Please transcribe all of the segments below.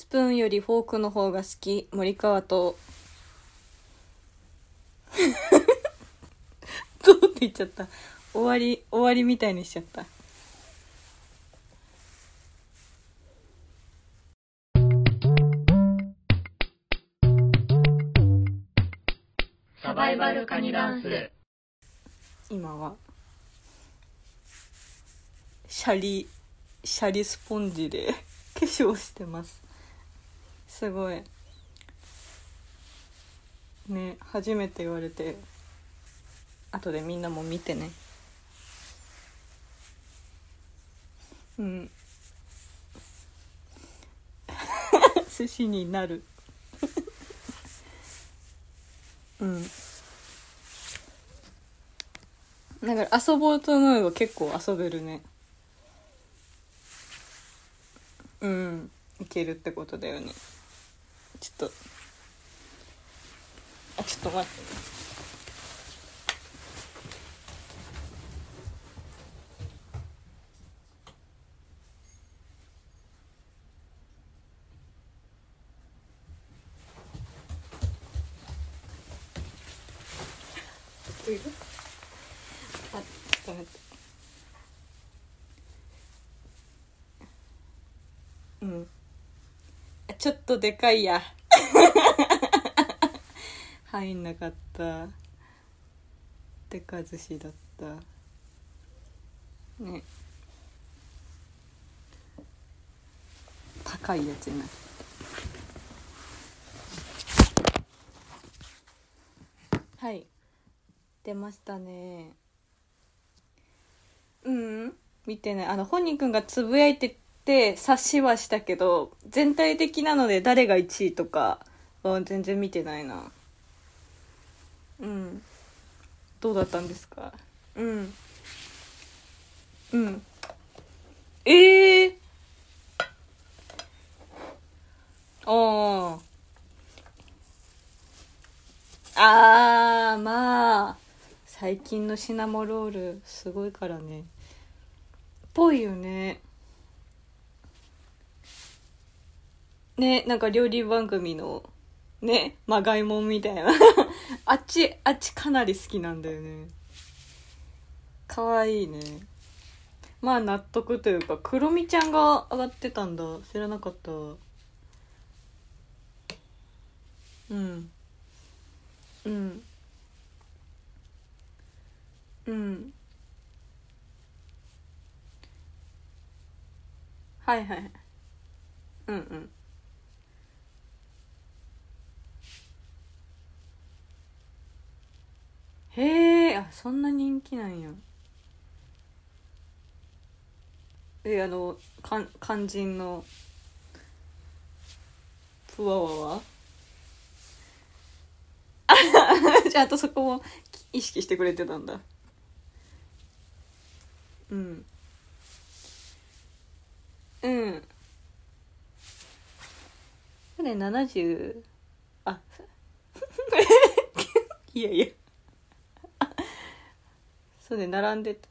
スプーンよりフォークの方が好き。森川と。どうって言っちゃった。終わり終わりみたいにしちゃった。サバイバルカニダンス。今は。シャリシャリスポンジで 化粧してますすごい。ね初めて言われて後でみんなも見てね。うん。寿司になる。うん。だから遊ぼうと思えば結構遊べるね。うん。いけるってことだよね。ちょっと。あちょっと待ってねちょっとあちょっと待ってうんあちょっとでかいや。入んなかった。でか寿司だった。ね。高いやつになるはい。出ましたね。うん。見てない。あの本人くんがつぶやいてて察しはしたけど全体的なので誰が1位とかは全然見てないな。うん。どうだったんですか？うん。うん。ええー、あああーまあ最近のシナモロールすごいからね。ぽいよねねなんか料理番組のねまがいもんみたいな。あっちあっちかなり好きなんだよね。かわいいね。まあ納得というかクロミちゃんが上がってたんだ。知らなかった。うん。うん。うん。はいはい。うんうん。へえあそんな人気なんや。えあのか肝心の。プワワはあじゃあとそこも意識してくれてたんだ。うん。うん。それ70あ いやいや。そうね並んでた。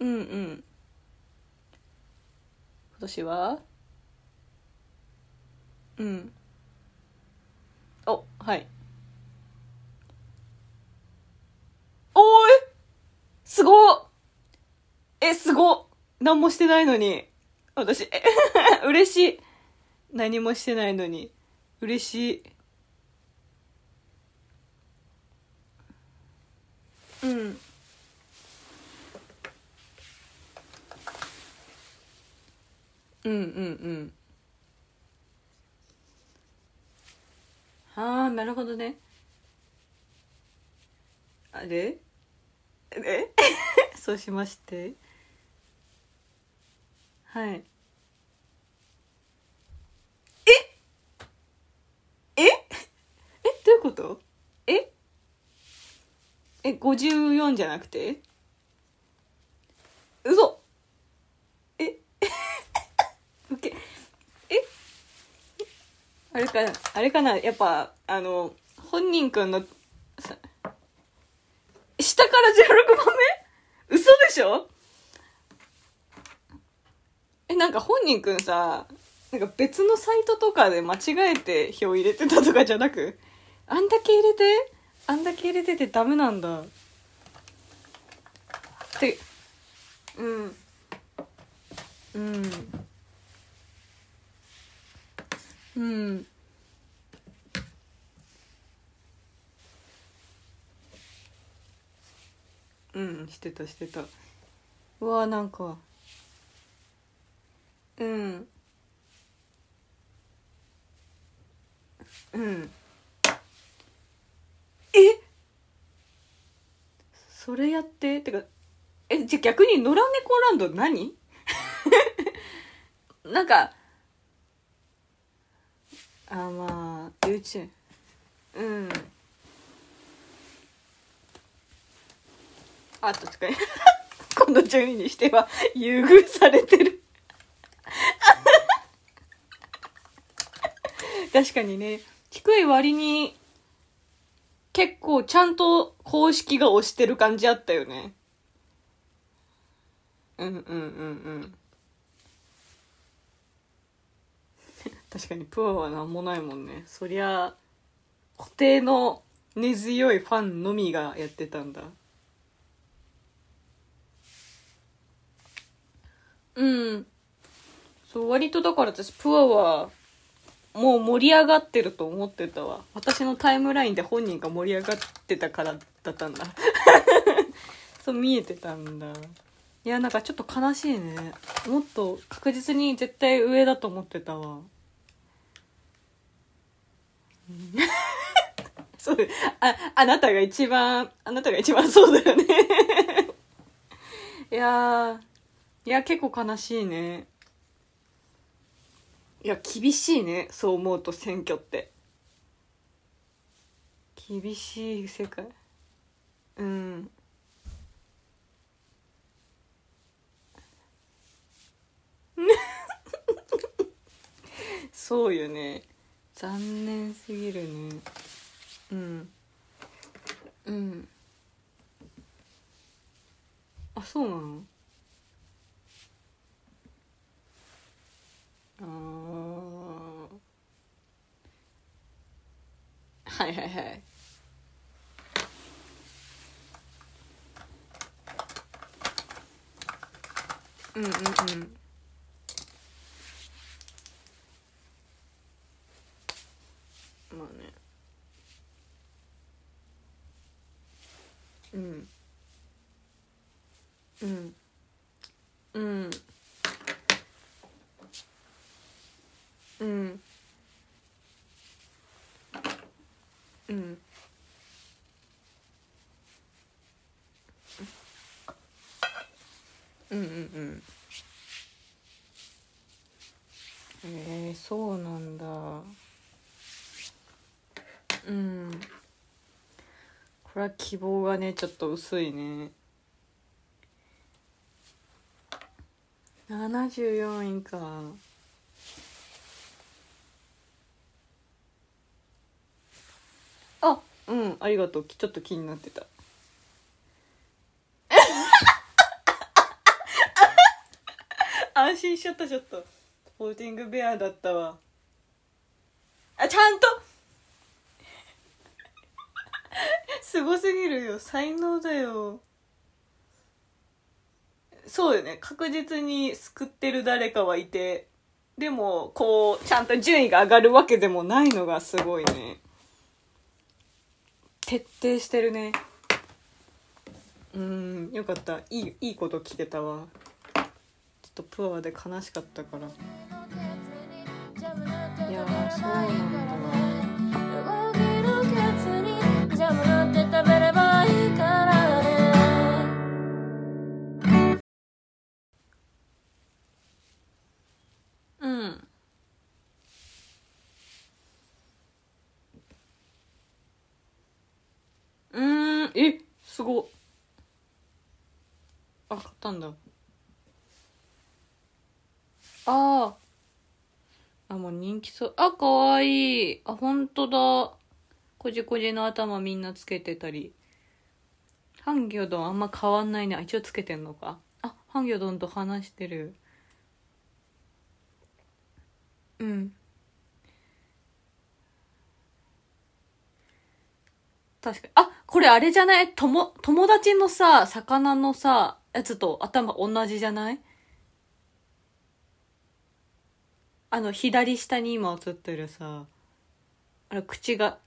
うんうん。今年は？うん。おはい。おーい！すごっ！えすごっ！何もしてないのに。私 嬉しい。何もしてないのに。嬉しい。うん。うんうんうん。ああなるほどね。あれ？え？そうしまして。はい。え？え？え？どういうこと？え？え54じゃなくて？嘘。え ウケえ？あれかな？あれかな？やっぱあの本人くんの下から16番目？嘘でしょ？えなんか本人くんさなんか別のサイトとかで間違えて票入れてたとかじゃなく？あんだけ入れて？あんだけ入れててダメなんだ。ってうん。うん。うん。うんしてたしてた。うわなんか。うん。うんえ？それやって？てかえじゃ逆に野良猫ランド何？なんかあまあ YouTube うん。あ確かにこの順位にしては優遇されてる。確かにね。低い割に結構ちゃんと公式が押してる感じあったよね。うんうんうんうん。確かにプアは何もないもんね。そりゃ固定の根強いファンのみがやってたんだ。うん。そう割とだから私プアはもう盛り上がってると思ってたわ。私のタイムラインで本人が盛り上がってたからだったんだ。そう見えてたんだ。いやなんかちょっと悲しいね。もっと確実に絶対上だと思ってたわ。そう。ああなたが一番あなたが一番そうだよね。いやいや結構悲しいね。いや厳しいね。そう思うと選挙って。厳しい世界。うん。そうよね。残念すぎるね。うん。うん。あそうなの？hey, hey. Mm-mm-mm. うんうんうん。えー、そうなんだ。うん。これは希望がねちょっと薄いね。74位か。あうん。ありがとう。ちょっと気になってた。安心しちゃったちょっと。スポーティングベアだったわ。あちゃんと。すごすぎるよ。才能だよ。そうよね。確実に救ってる誰かはいて。でもこうちゃんと順位が上がるわけでもないのがすごいね。徹底してるね。うんよかった。いいいいこと聞けたわ。とプアで悲しかったから。いやそうなんだ。なうん。うん。えすごあ買ったんだ。あー。あもう人気そう。あかわい。いあ本当だ。こじこじの頭みんなつけてたり。ハンギョドンあんま変わんないね。あ一応つけてんのか。あハンギョドンと話してる。うん。確かに。あこれあれじゃない？とも友達のさ魚のさやつと頭同じじゃない？あの左下に今映ってるさあれ口が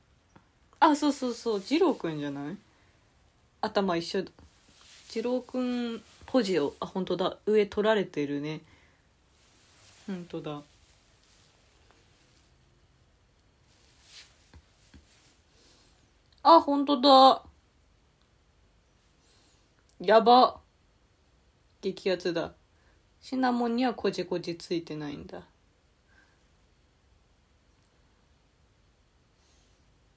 あそうそうそう二郎くんじゃない？頭一緒。だ二郎くんポジをあ本当だ。上取られてるね。本当だ。あ本当だ。やば。激アツだ。シナモンにはこじこじついてないんだ。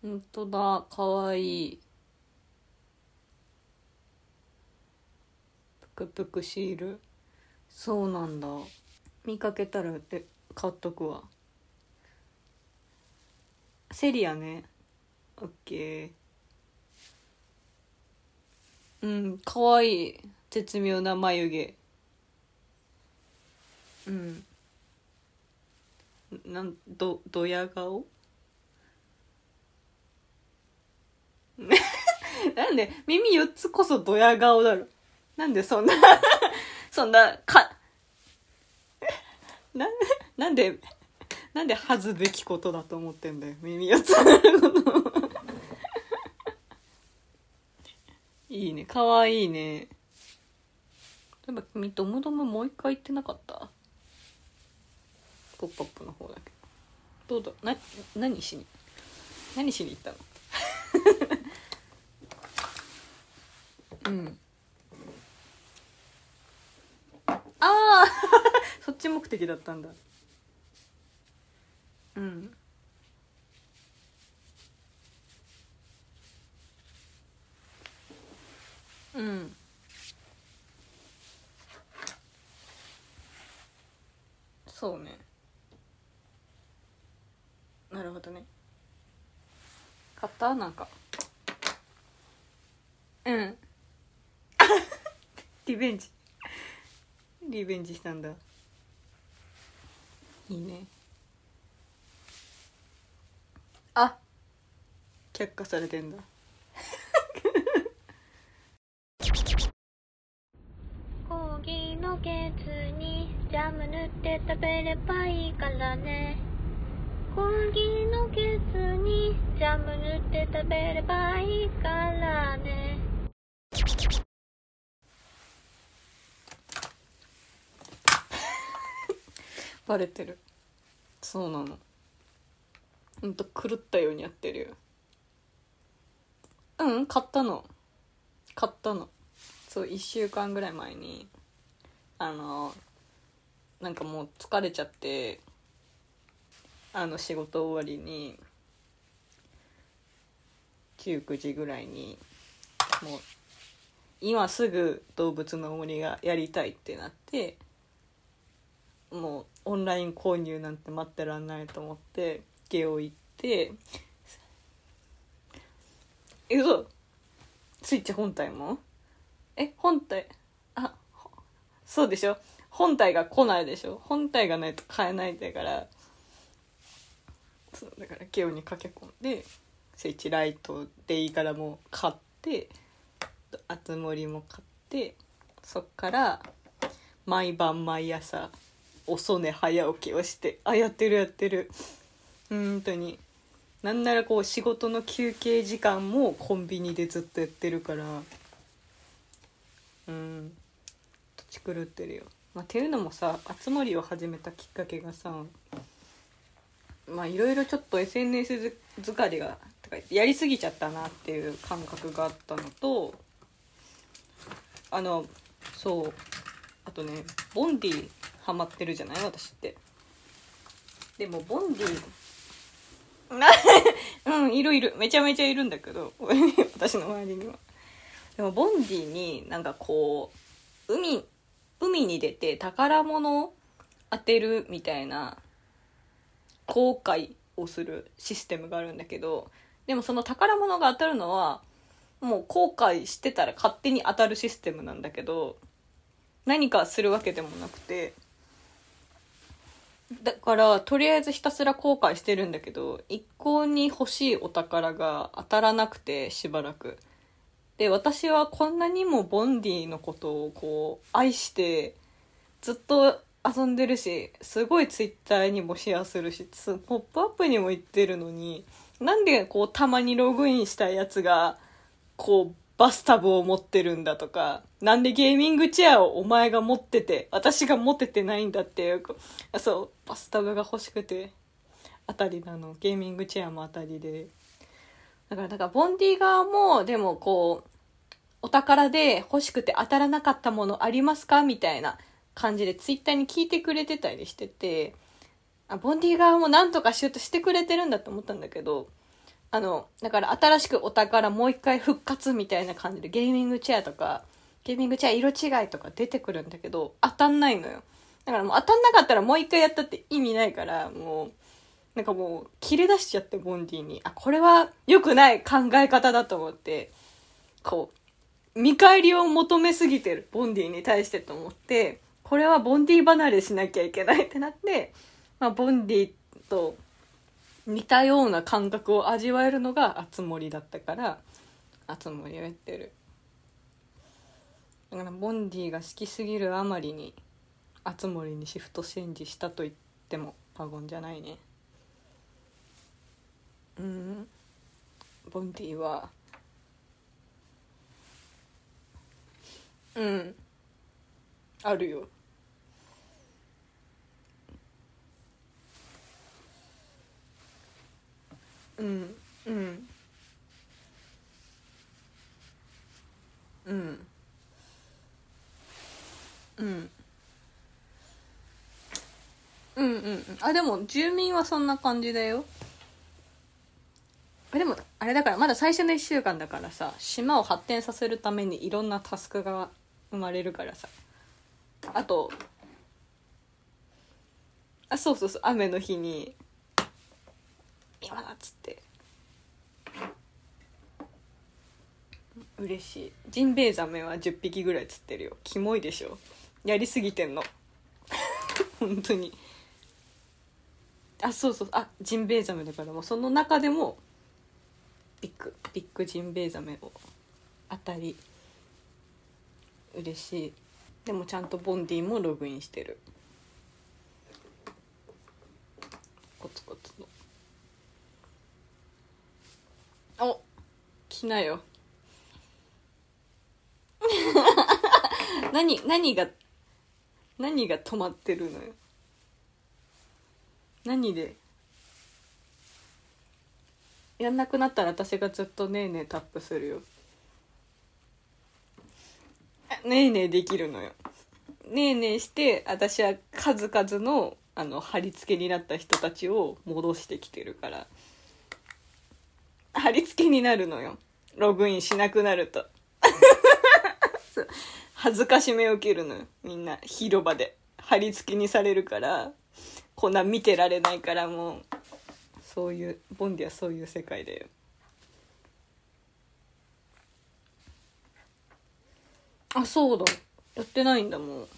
本当だ。かわい。いぷくぷくシール。そうなんだ。見かけたらで買っとくわ。セリアね。オッケー。うんかわいい絶妙な眉毛。うん。なんどドヤ顔？なんで耳4つこそドヤ顔だろ。なんでそんな そんなかなんなんでなんで恥ずべきことだと思ってんだよ耳4つ。あることいいね。かわいいね。例えば君ドムドムもう一回言ってなかった？ポップアップの方だけど。どうだな何しに何しに行ったの？うん。ああ そっち目的だったんだ。うん。うん。そうね。なるほどね。買った？なんか。うん。リベンジ。リベンジしたんだ。いいね。あ却下されてんだ。コーギーのケツにジャム塗って食べればいいからね。コーギーのケツにジャム塗って食べればいいからねバレてる。そうなの。ほんと狂ったようにやってるよ。うん買ったの。買ったの。そう1週間ぐらい前にあのなんかもう疲れちゃってあの仕事終わりに19時ぐらいにもう今すぐ動物の森がやりたいってなってもうオンライン購入なんて待ってらんないと思ってゲオ行ってえ嘘！スイッチ本体も？え本体？あそうでしょ？本体が来ないでしょ？本体がないと買えないんだから。そうだからゲオに駆け込んでスイッチライトでいいからもう買ってあつ森も買ってそっから毎晩毎朝遅寝早起きをしてあやってるやってる。本当に。なんならこう仕事の休憩時間もコンビニでずっとやってるから。うん。土地狂ってるよ、まあ、っていうのもさあつ森を始めたきっかけがさまあいろいろちょっと SNS 疲れがとかやりすぎちゃったなっていう感覚があったのとあのそう。あとねボンディハマってるじゃない？私って。でもボンディ うんいるいる。めちゃめちゃいるんだけど。私の周りには。でもボンディになんかこう海海に出て宝物を当てるみたいな後悔をするシステムがあるんだけど。でもその宝物が当たるのはもう後悔してたら勝手に当たるシステムなんだけど。何かするわけでもなくてだからとりあえずひたすら後悔してるんだけど一向に欲しいお宝が当たらなくてしばらく。で私はこんなにもボンディのことをこう愛してずっと遊んでるしすごいツイッターにもシェアするしポップアップにも言ってるのになんでこうたまにログインしたやつがこうバスタブを持ってるんだとかなんでゲーミングチェアをお前が持ってて私が持ててないんだっていうそうバスタブが欲しくて当たりなの。ゲーミングチェアも当たりで。だからだからボンディ側もでもこうお宝で欲しくて当たらなかったものありますかみたいな感じでツイッターに聞いてくれてたりしてて、あ、ボンディ側もなんとかしようとしてくれてるんだと思ったんだけど、あの、だから新しくお宝もう一回復活みたいな感じでゲーミングチェアとか、ゲーミングチェア色違いとか出てくるんだけど、当たんないのよ。だからもう当たんなかったらもう一回やったって意味ないから、もう、なんかもう切れ出しちゃってボンディに。あ、これは良くない考え方だと思って、こう、見返りを求めすぎてる、ボンディに対してと思って、これはボンディ離れしなきゃいけないってなって、まあ、ボンディと似たような感覚を味わえるのがあつ森だったからあつ森をやってる。だからボンディが好きすぎるあまりにあつ森にシフトチェンジしたと言っても過言じゃないね。うん。ボンディはうん。あるよ。うん。うん。うん。うん。うん。うん。あでも住民はそん。な感じだよでもあれだからまだ最初の1週間だからさ島を発展させるためにいろん。なタスクが生まれるからさあとあそうそうそう雨の日に今だっつって。嬉しい。ジンベエザメは10匹ぐらい釣ってるよ。キモいでしょ。やりすぎてんの。本当に。あそうそう。あジンベエザメだからもうその中でもビッグビッグジンベエザメを当たり。嬉しい。でもちゃんとボンディもログインしてる。コツコツのお来なよ。何何が何が止まってるのよ。何で？やんなくなったら私がずっとねえねえタップするよ。ねえねえできるのよ。ねえねえして私は数々のあの貼り付けになった人たちを戻してきてるから。貼り付けになるのよ。ログインしなくなると。恥ずかしめを受けるのよ。みんな広場で。貼り付けにされるからこんな見てられないからもうそういうボンディはそういう世界だよ。あそうだ。やってないんだもん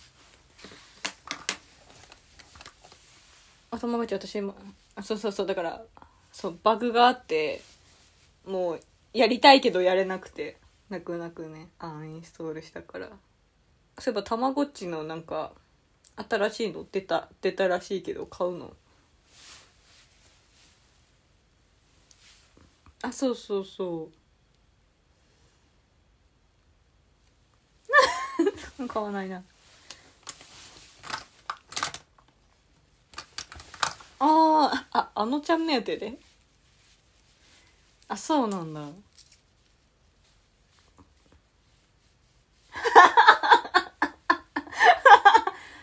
頭がち私今あそうそうそう。だからそうバグがあってもうやりたいけどやれなくて泣く泣くねアンインストールしたから。そういえばたまごっちのなんか新しいの出た出たらしいけど買うの。あそうそうそう。買わないな。あああのちゃん目当てで。あそうなんだ。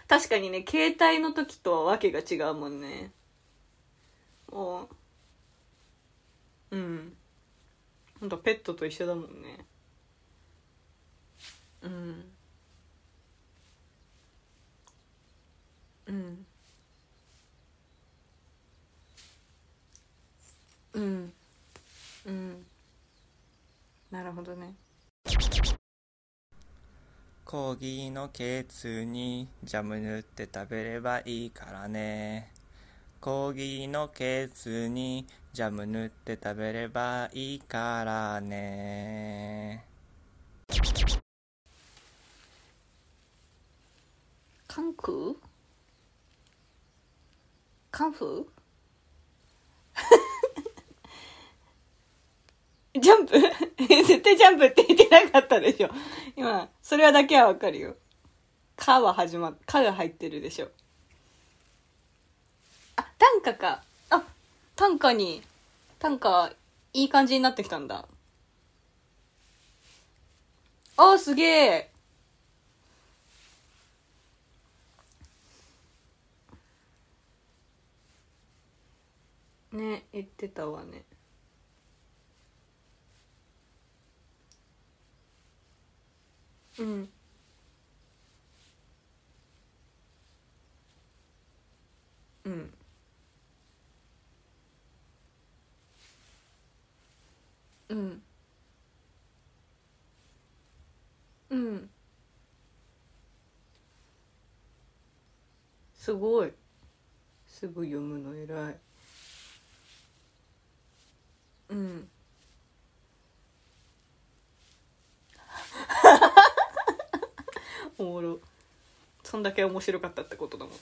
確かにね携帯の時とはわけが違うもんね。もううん。ほんとペットと一緒だもんね。うん。うん。うん。るほどね。コーギーのケツにジャム塗って食べればいいからね。コーギーのケツにジャム塗って食べればいいからね。関空カンフー？ジャンプ？絶対ジャンプって言ってなかったでしょ。今それはだけはわかるよ「か」は始ま「か」が入ってるでしょ。あ短歌か。あ短歌に短歌いい感じになってきたんだ。あすげえ。ね言ってたわね。うん。うん。うん。うん。すごい。すぐ読むの偉い。うん。おもろそんだけ面白かったってことだもんね。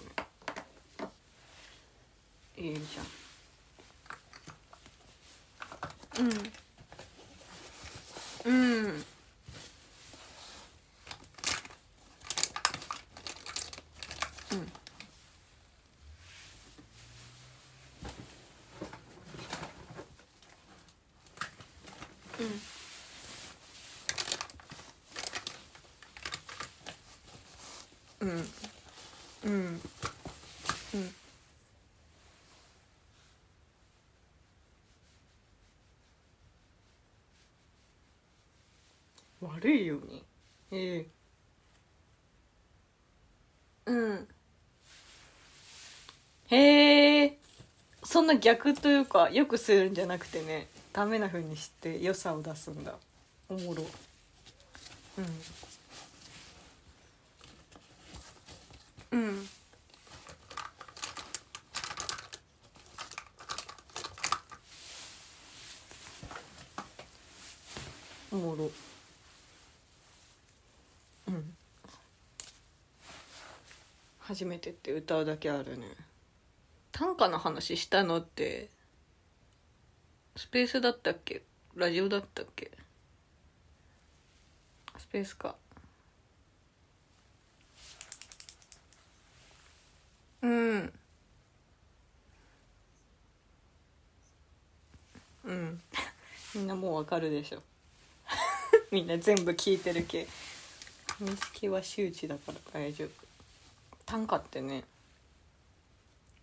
いいじゃん。うんうんうんうんうんうんうん悪いようにええ。うん。へえ。そんな逆というかよくするんじゃなくてねダメな風にして良さを出すんだ。おもろ。うん。うん。おもろうん初めてって歌うだけあるね。短歌の話したのってスペースだったっけ？ラジオだったっけ？スペースか。うん。うん。みんなもうわかるでしょ。みんな全部聞いてるけ認識は周知だから大丈夫。短歌ってね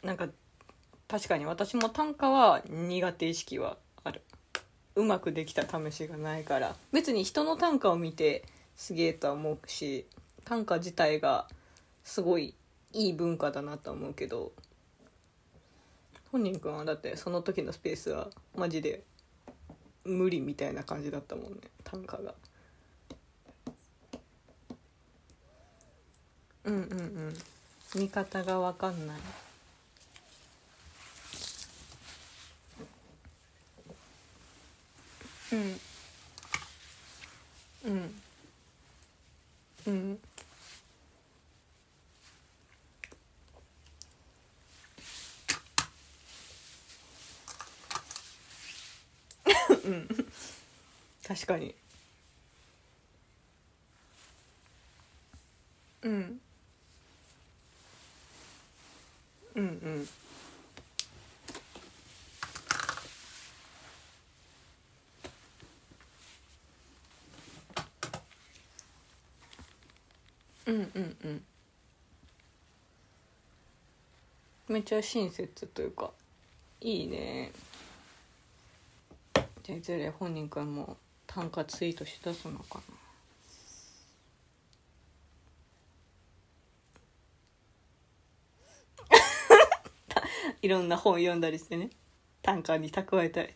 なんか確かに私も短歌は苦手意識はある。うまくできた試しがないから。別に人の短歌を見てすげえとは思うし短歌自体がすごいいい文化だなと思うけど本人くんはだってその時のスペースはマジで無理みたいな感じだったもんね。短歌が。うんうんうん。見方が分かんない。うん。うん。うん。うん。確かにうんうんうんうんうんうんめちゃ親切というかいいね。じゃあいずれ本人くんも短歌ツイートしだすのかな。いろんな本読んだりしてね。短歌に蓄えたい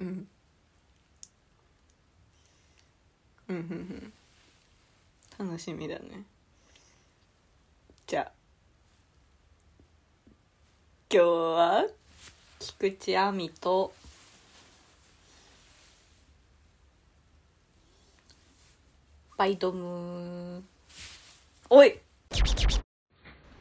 うん。うんうんうん。楽しみだね。じゃあ。今日は菊池亜美とバイドムおい！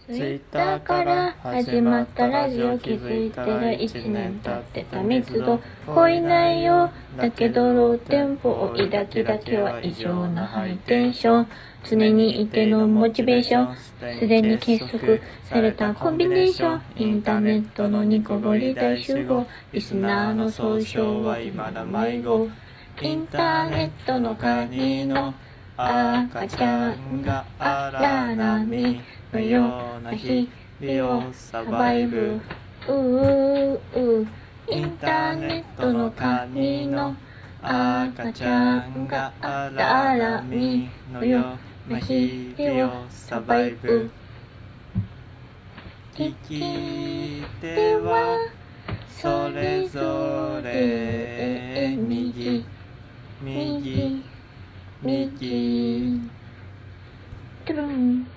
ツイッターから始まったラジオ気づいたら1年経ってた密度濃い内容だけどローテンポを抱きだけは異常なハイテンション常にいてのモチベーションすでに結束されたコンビネーションインターネットのニコゴリ大集合リスナーの総称は今だ迷子インターネットの鍵の赤ちゃんが荒波のような日々をサバイブうーうインターネットの鍵の赤ちゃん。が荒波のような日々をサバイブ利き手はそれぞれ右右右トゥルン